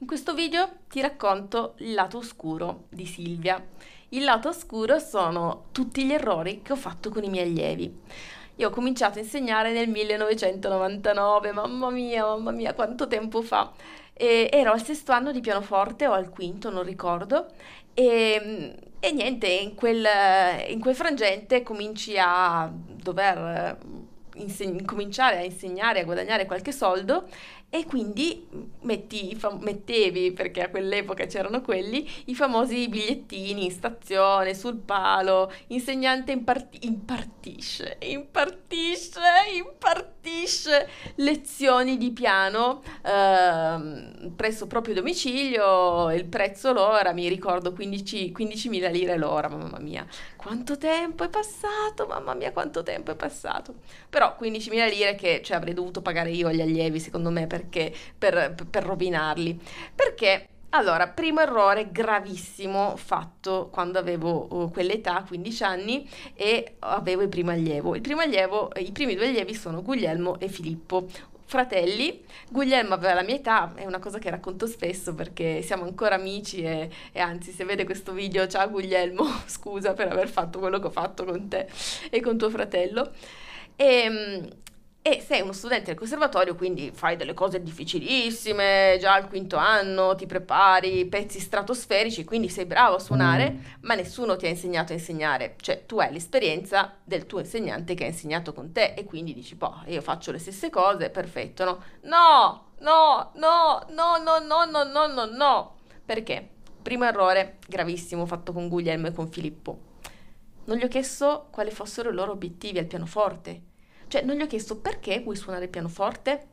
In questo video ti racconto il lato oscuro di Silvia. Il lato oscuro sono tutti gli errori che ho fatto con i miei allievi. Io ho cominciato a insegnare nel 1999, mamma mia, mamma mia, quanto tempo fa. E ero al sesto anno di pianoforte o al quinto, non ricordo. E, e niente, in quel, in quel frangente cominci a dover inseg- cominciare a insegnare, a guadagnare qualche soldo e quindi metti, fam- mettevi, perché a quell'epoca c'erano quelli, i famosi bigliettini in stazione, sul palo, insegnante imparti- impartisce, impartisce, impartisce lezioni di piano eh, presso proprio domicilio, il prezzo l'ora, mi ricordo 15, 15.000 lire l'ora, mamma mia, quanto tempo è passato, mamma mia quanto tempo è passato, però 15.000 lire che cioè, avrei dovuto pagare io agli allievi secondo me per perché, per, per rovinarli. Perché allora, primo errore gravissimo fatto quando avevo uh, quell'età, 15 anni, e avevo il primo allievo. Il primo allievo, i primi due allievi sono Guglielmo e Filippo. Fratelli, Guglielmo aveva la mia età, è una cosa che racconto spesso perché siamo ancora amici e, e anzi se vede questo video, ciao Guglielmo, scusa per aver fatto quello che ho fatto con te e con tuo fratello. E, ehm, e sei uno studente del conservatorio, quindi fai delle cose difficilissime, già al quinto anno ti prepari pezzi stratosferici, quindi sei bravo a suonare, mm. ma nessuno ti ha insegnato a insegnare. Cioè, tu hai l'esperienza del tuo insegnante che ha insegnato con te e quindi dici, boh, io faccio le stesse cose, perfetto, no? No, no, no, no, no, no, no, no, no, no. Perché? Primo errore gravissimo fatto con Guglielmo e con Filippo. Non gli ho chiesto quali fossero i loro obiettivi al pianoforte cioè, non gli ho chiesto perché vuoi suonare il pianoforte?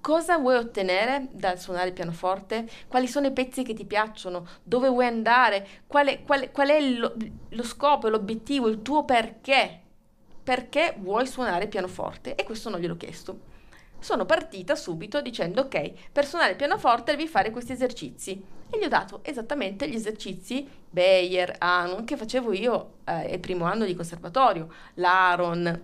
Cosa vuoi ottenere dal suonare il pianoforte? Quali sono i pezzi che ti piacciono? Dove vuoi andare? Qual è, qual, qual è lo, lo scopo, l'obiettivo, il tuo perché? Perché vuoi suonare il pianoforte? E questo non gliel'ho chiesto. Sono partita subito dicendo ok, per suonare il pianoforte devi fare questi esercizi. E gli ho dato esattamente gli esercizi Bayer, Anon, che facevo io eh, il primo anno di conservatorio, l'Aaron,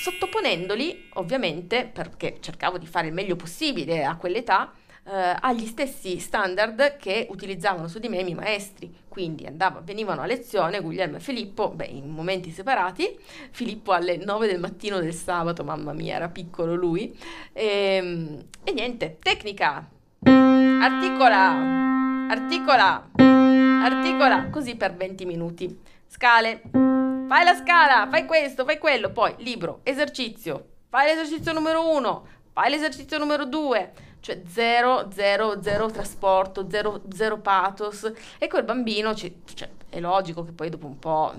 sottoponendoli ovviamente, perché cercavo di fare il meglio possibile a quell'età, eh, agli stessi standard che utilizzavano su di me i miei maestri. Quindi andava, venivano a lezione Guglielmo e Filippo, beh, in momenti separati, Filippo alle 9 del mattino del sabato, mamma mia, era piccolo lui, e, ehm, e niente, tecnica, articola, articola, articola, così per 20 minuti. Scale, fai la scala, fai questo, fai quello, poi libro, esercizio, fai l'esercizio numero uno, fai l'esercizio numero due, cioè zero, zero, zero trasporto, zero, zero pathos. E quel bambino, cioè, è logico che poi dopo un po'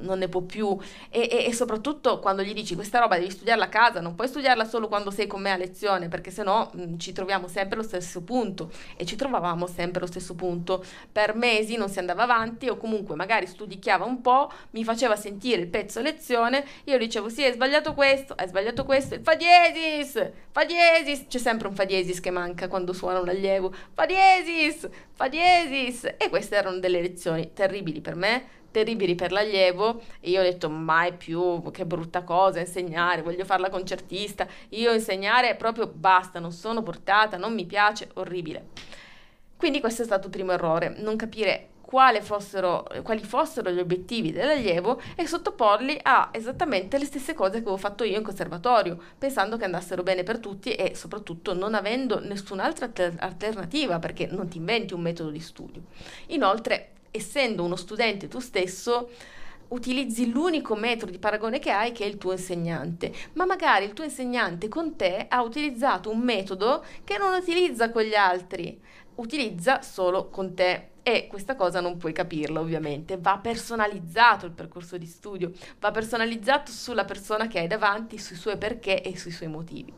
non ne può più. E, e, e, soprattutto quando gli dici questa roba devi studiarla a casa, non puoi studiarla solo quando sei con me a lezione perché sennò mh, ci troviamo sempre allo stesso punto. E ci trovavamo sempre allo stesso punto. Per mesi non si andava avanti o comunque magari studicchiava un po', mi faceva sentire il pezzo lezione, io dicevo sì hai sbagliato questo, hai sbagliato questo, il fa diesis, fa diesis, c'è sempre un fa diesis che manca quando suona un allievo, fa diesis, fa diesis e queste erano delle lezioni terribili per me terribili per l'allievo. E io ho detto mai più, che brutta cosa insegnare, voglio farla concertista, io insegnare proprio basta, non sono portata, non mi piace, orribile. Quindi questo è stato il primo errore, non capire fossero, quali fossero gli obiettivi dell'allievo e sottoporli a esattamente le stesse cose che avevo fatto io in conservatorio, pensando che andassero bene per tutti e soprattutto non avendo nessun'altra alternativa perché non ti inventi un metodo di studio. Inoltre essendo uno studente tu stesso, utilizzi l'unico metodo di paragone che hai che è il tuo insegnante, ma magari il tuo insegnante con te ha utilizzato un metodo che non utilizza con gli altri, utilizza solo con te. E questa cosa non puoi capirla ovviamente, va personalizzato il percorso di studio, va personalizzato sulla persona che hai davanti, sui suoi perché e sui suoi motivi.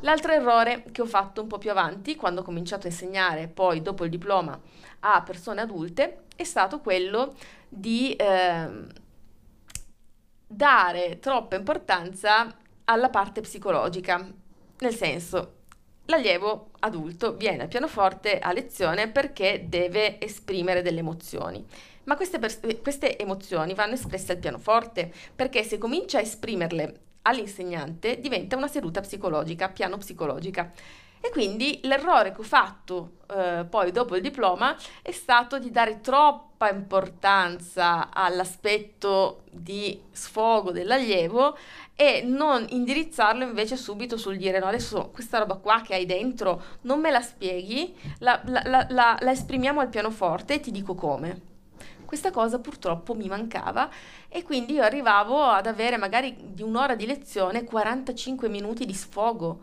L'altro errore che ho fatto un po' più avanti, quando ho cominciato a insegnare poi dopo il diploma a persone adulte, è stato quello di eh, dare troppa importanza alla parte psicologica. Nel senso, l'allievo adulto viene al pianoforte a lezione perché deve esprimere delle emozioni. Ma queste, pers- queste emozioni vanno espresse al pianoforte perché se comincia a esprimerle all'insegnante diventa una seduta psicologica, piano psicologica. E quindi l'errore che ho fatto eh, poi dopo il diploma è stato di dare troppa importanza all'aspetto di sfogo dell'allievo e non indirizzarlo invece subito sul dire no adesso questa roba qua che hai dentro non me la spieghi, la, la, la, la esprimiamo al pianoforte e ti dico come. Questa cosa purtroppo mi mancava e quindi io arrivavo ad avere magari di un'ora di lezione 45 minuti di sfogo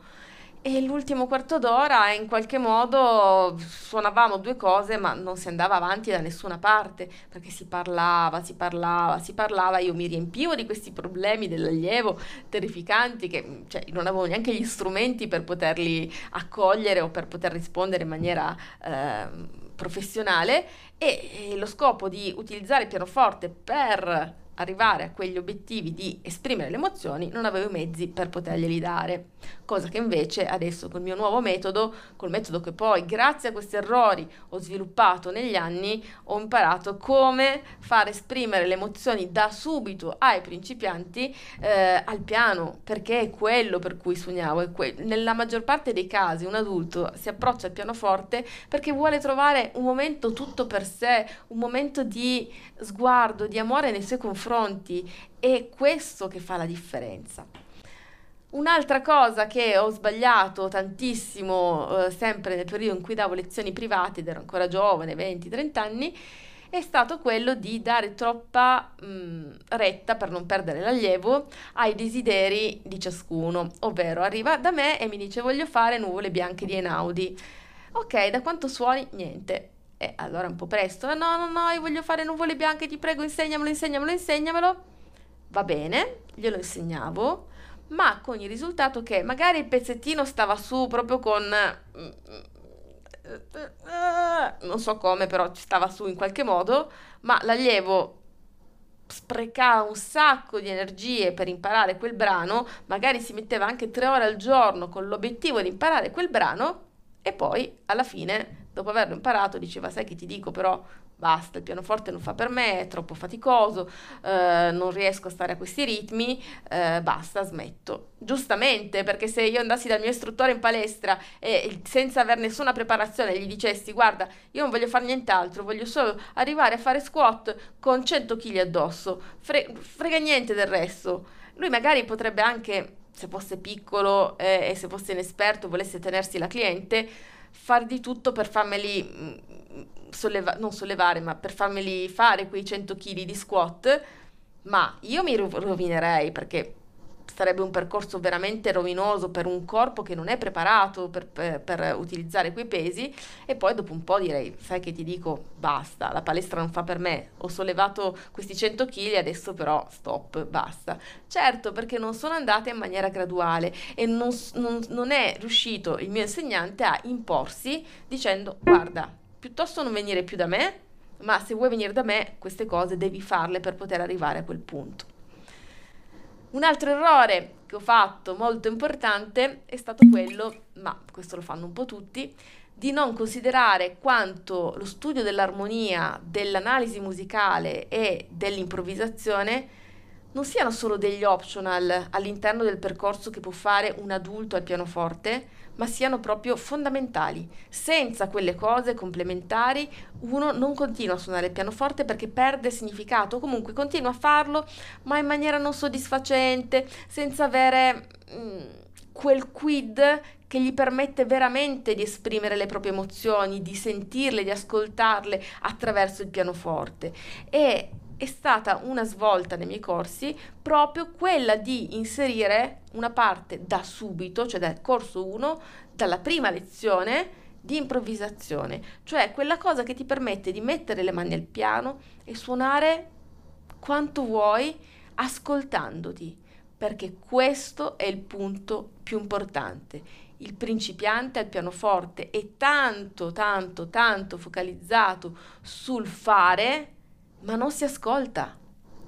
e l'ultimo quarto d'ora in qualche modo suonavamo due cose, ma non si andava avanti da nessuna parte, perché si parlava, si parlava, si parlava, io mi riempivo di questi problemi dell'allievo terrificanti che cioè, non avevo neanche gli strumenti per poterli accogliere o per poter rispondere in maniera eh, professionale. E, e lo scopo di utilizzare il pianoforte per arrivare a quegli obiettivi di esprimere le emozioni, non avevo i mezzi per poterglieli dare. Cosa che invece adesso col mio nuovo metodo, col metodo che poi grazie a questi errori ho sviluppato negli anni, ho imparato come far esprimere le emozioni da subito ai principianti eh, al piano, perché è quello per cui suonavo. Que- nella maggior parte dei casi un adulto si approccia al pianoforte perché vuole trovare un momento tutto per sé, un momento di sguardo, di amore nei suoi confronti confronti, è questo che fa la differenza. Un'altra cosa che ho sbagliato tantissimo, eh, sempre nel periodo in cui davo lezioni private ed ero ancora giovane, 20-30 anni, è stato quello di dare troppa mh, mm, retta per non perdere l'allievo ai desideri di ciascuno, ovvero arriva da me e mi dice voglio fare nuvole bianche di Einaudi. Ok, da quanto suoni? Niente. E allora un po' presto, no, no, no, io voglio fare nuvole bianche, ti prego, insegnamelo, insegnamelo, insegnamelo. Va bene, glielo insegnavo, ma con il risultato che magari il pezzettino stava su proprio con... non so come, però ci stava su in qualche modo, ma l'allievo sprecava un sacco di energie per imparare quel brano, magari si metteva anche tre ore al giorno con l'obiettivo di imparare quel brano e poi alla fine dopo averlo imparato diceva sai che ti dico però basta, il pianoforte non fa per me, è troppo faticoso, eh, non riesco a stare a questi ritmi, eh, basta, smetto. Giustamente, perché se io andassi dal mio istruttore in palestra e senza avere nessuna preparazione gli dicessi guarda, io non voglio fare nient'altro, voglio solo arrivare a fare squat con 100 kg addosso, Fre- frega niente del resto. Lui magari potrebbe anche, se fosse piccolo eh, e se fosse inesperto, volesse tenersi la cliente, far di tutto per farmeli mm, solleva- non sollevare, ma per farmeli fare quei 100 kg di squat, ma io mi rovinerei perché sarebbe un percorso veramente rovinoso per un corpo che non è preparato per, per, per, utilizzare quei pesi e poi dopo un po' direi, sai che ti dico, basta, la palestra non fa per me, ho sollevato questi 100 kg, adesso però stop, basta. Certo, perché non sono andate in maniera graduale e non, non, non è riuscito il mio insegnante a imporsi dicendo, guarda, piuttosto non venire più da me, ma se vuoi venire da me, queste cose devi farle per poter arrivare a quel punto. Un altro errore che ho fatto molto importante è stato quello, ma questo lo fanno un po' tutti, di non considerare quanto lo studio dell'armonia, dell'analisi musicale e dell'improvvisazione non siano solo degli optional all'interno del percorso che può fare un adulto al pianoforte, ma siano proprio fondamentali. Senza quelle cose complementari uno non continua a suonare il pianoforte perché perde significato, comunque continua a farlo, ma in maniera non soddisfacente, senza avere mm, quel quid che gli permette veramente di esprimere le proprie emozioni, di sentirle, di ascoltarle attraverso il pianoforte. E è stata una svolta nei miei corsi proprio quella di inserire una parte da subito, cioè dal corso 1, dalla prima lezione di improvvisazione, cioè quella cosa che ti permette di mettere le mani al piano e suonare quanto vuoi ascoltandoti, perché questo è il punto più importante. Il principiante al pianoforte è tanto, tanto, tanto focalizzato sul fare ma non si ascolta,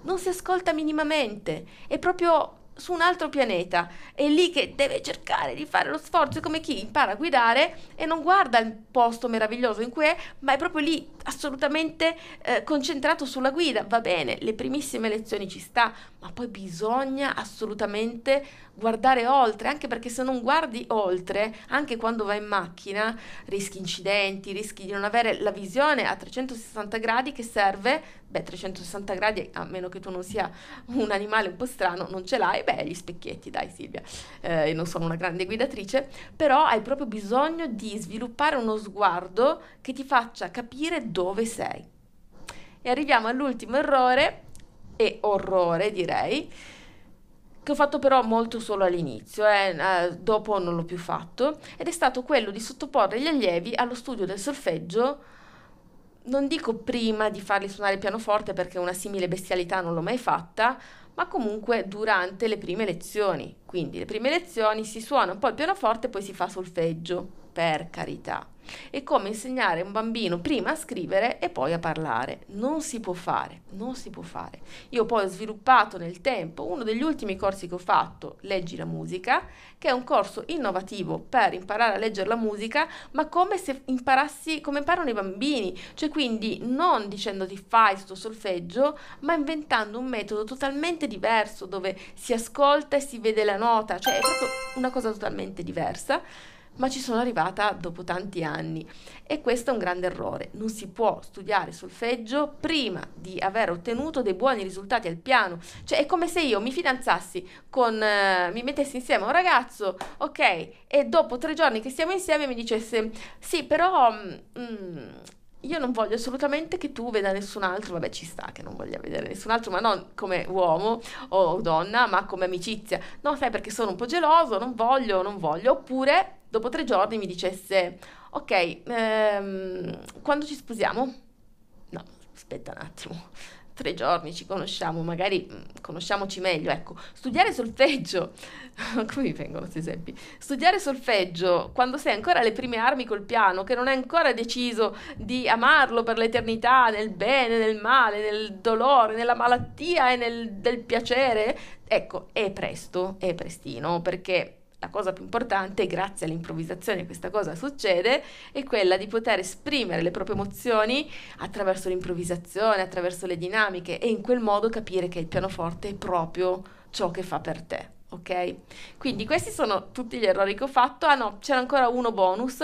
non si ascolta minimamente, è proprio su un altro pianeta, è lì che deve cercare di fare lo sforzo, come chi impara a guidare e non guarda il posto meraviglioso in cui è, ma è proprio lì assolutamente eh, concentrato sulla guida. Va bene, le primissime lezioni ci sta, ma poi bisogna assolutamente guardare oltre, anche perché se non guardi oltre, anche quando vai in macchina, rischi incidenti, rischi di non avere la visione a 360 gradi che serve, beh 360 gradi a meno che tu non sia un animale un po' strano, non ce l'hai, beh gli specchietti dai Silvia, eh, io non sono una grande guidatrice, però hai proprio bisogno di sviluppare uno sguardo che ti faccia capire dove sei. E arriviamo all'ultimo errore, e orrore direi, che ho fatto però molto solo all'inizio, eh, eh, dopo non l'ho più fatto, ed è stato quello di sottoporre gli allievi allo studio del solfeggio, non dico prima di farli suonare il pianoforte perché una simile bestialità non l'ho mai fatta, ma comunque durante le prime lezioni. Quindi le prime lezioni si suona un po' il pianoforte e poi si fa solfeggio, per carità. È come insegnare un bambino prima a scrivere e poi a parlare. Non si può fare, non si può fare. Io poi ho sviluppato nel tempo uno degli ultimi corsi che ho fatto, Leggi la musica, che è un corso innovativo per imparare a leggere la musica, ma come se imparassi come imparano i bambini, cioè quindi non dicendoti fai sto solfeggio, ma inventando un metodo totalmente diverso dove si ascolta e si vede la nota, cioè è proprio una cosa totalmente diversa ma ci sono arrivata dopo tanti anni e questo è un grande errore. Non si può studiare solfeggio prima di aver ottenuto dei buoni risultati al piano. Cioè è come se io mi fidanzassi con, eh, mi mettessi insieme a un ragazzo, ok, e dopo tre giorni che stiamo insieme mi dicesse sì, però... Mm, io non voglio assolutamente che tu veda nessun altro, vabbè ci sta che non voglia vedere nessun altro, ma non come uomo o donna, ma come amicizia. No, sai perché sono un po' geloso, non voglio, non voglio. Oppure dopo tre giorni mi dicesse, ok, ehm, quando ci sposiamo? No, aspetta un attimo tre giorni ci conosciamo, magari mm, conosciamoci meglio, ecco, studiare solfeggio, come mi vengono questi esempi? Studiare solfeggio quando sei ancora alle prime armi col piano, che non hai ancora deciso di amarlo per l'eternità, nel bene, nel male, nel dolore, nella malattia e nel piacere, ecco, è presto, è prestino, perché la cosa più importante, grazie all'improvvisazione questa cosa succede, è quella di poter esprimere le proprie emozioni attraverso l'improvvisazione, attraverso le dinamiche e in quel modo capire che il pianoforte è proprio ciò che fa per te ok? Quindi questi sono tutti gli errori che ho fatto. Ah no, c'era ancora uno bonus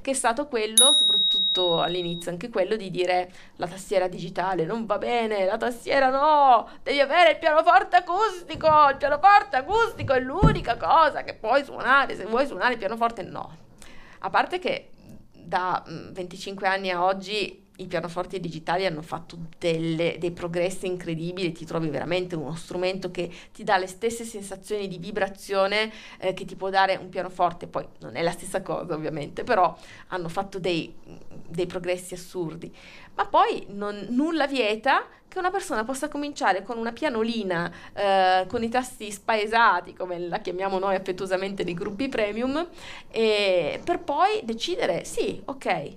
che è stato quello, soprattutto all'inizio, anche quello di dire la tastiera digitale non va bene, la tastiera no, devi avere il pianoforte acustico, il pianoforte acustico è l'unica cosa che puoi suonare, se vuoi suonare il pianoforte no. A parte che da 25 mm, anni a oggi i pianoforti digitali hanno fatto delle, dei progressi incredibili, ti trovi veramente uno strumento che ti dà le stesse sensazioni di vibrazione eh, che ti può dare un pianoforte, poi non è la stessa cosa ovviamente, però hanno fatto dei, dei progressi assurdi. Ma poi non, nulla vieta che una persona possa cominciare con una pianolina eh, con i tasti spaesati, come la chiamiamo noi affettuosamente nei gruppi premium, per poi decidere, sì, ok,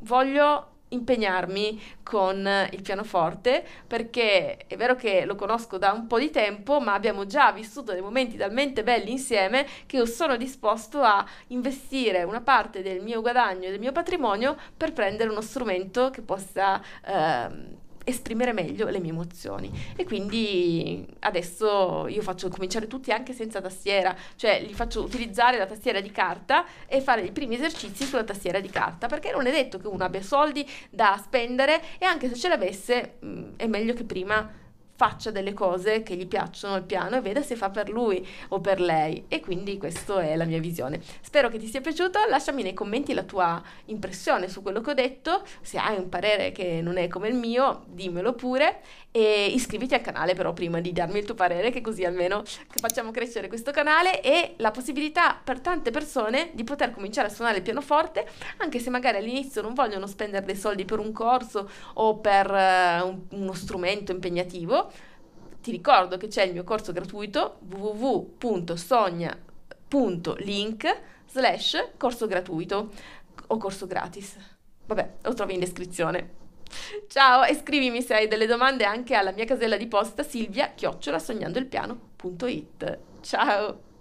voglio impegnarmi con il pianoforte perché è vero che lo conosco da un po' di tempo ma abbiamo già vissuto dei momenti talmente belli insieme che io sono disposto a investire una parte del mio guadagno e del mio patrimonio per prendere uno strumento che possa eh, esprimere meglio le mie emozioni. E quindi adesso io faccio cominciare tutti anche senza tastiera. Cioè li faccio utilizzare la tastiera di carta e fare i primi esercizi sulla tastiera di carta perché non è detto che uno abbia soldi da spendere e anche se ce l'avesse mh, mm, è meglio che prima faccia delle cose che gli piacciono al piano e veda se fa per lui o per lei. E quindi questa è la mia visione. Spero che ti sia piaciuto, lasciami nei commenti la tua impressione su quello che ho detto, se hai un parere che non è come il mio, dimmelo pure e iscriviti al canale però prima di darmi il tuo parere che così almeno facciamo crescere questo canale e la possibilità per tante persone di poter cominciare a suonare il pianoforte anche se magari all'inizio non vogliono spendere dei soldi per un corso o per uh, un, uno strumento impegnativo ti ricordo che c'è il mio corso gratuito www.sogna.link slash corso gratuito o corso gratis vabbè lo trovi in descrizione Ciao e scrivimi se hai delle domande anche alla mia casella di posta silvia-sognandoilpiano.com www.it. Ciao!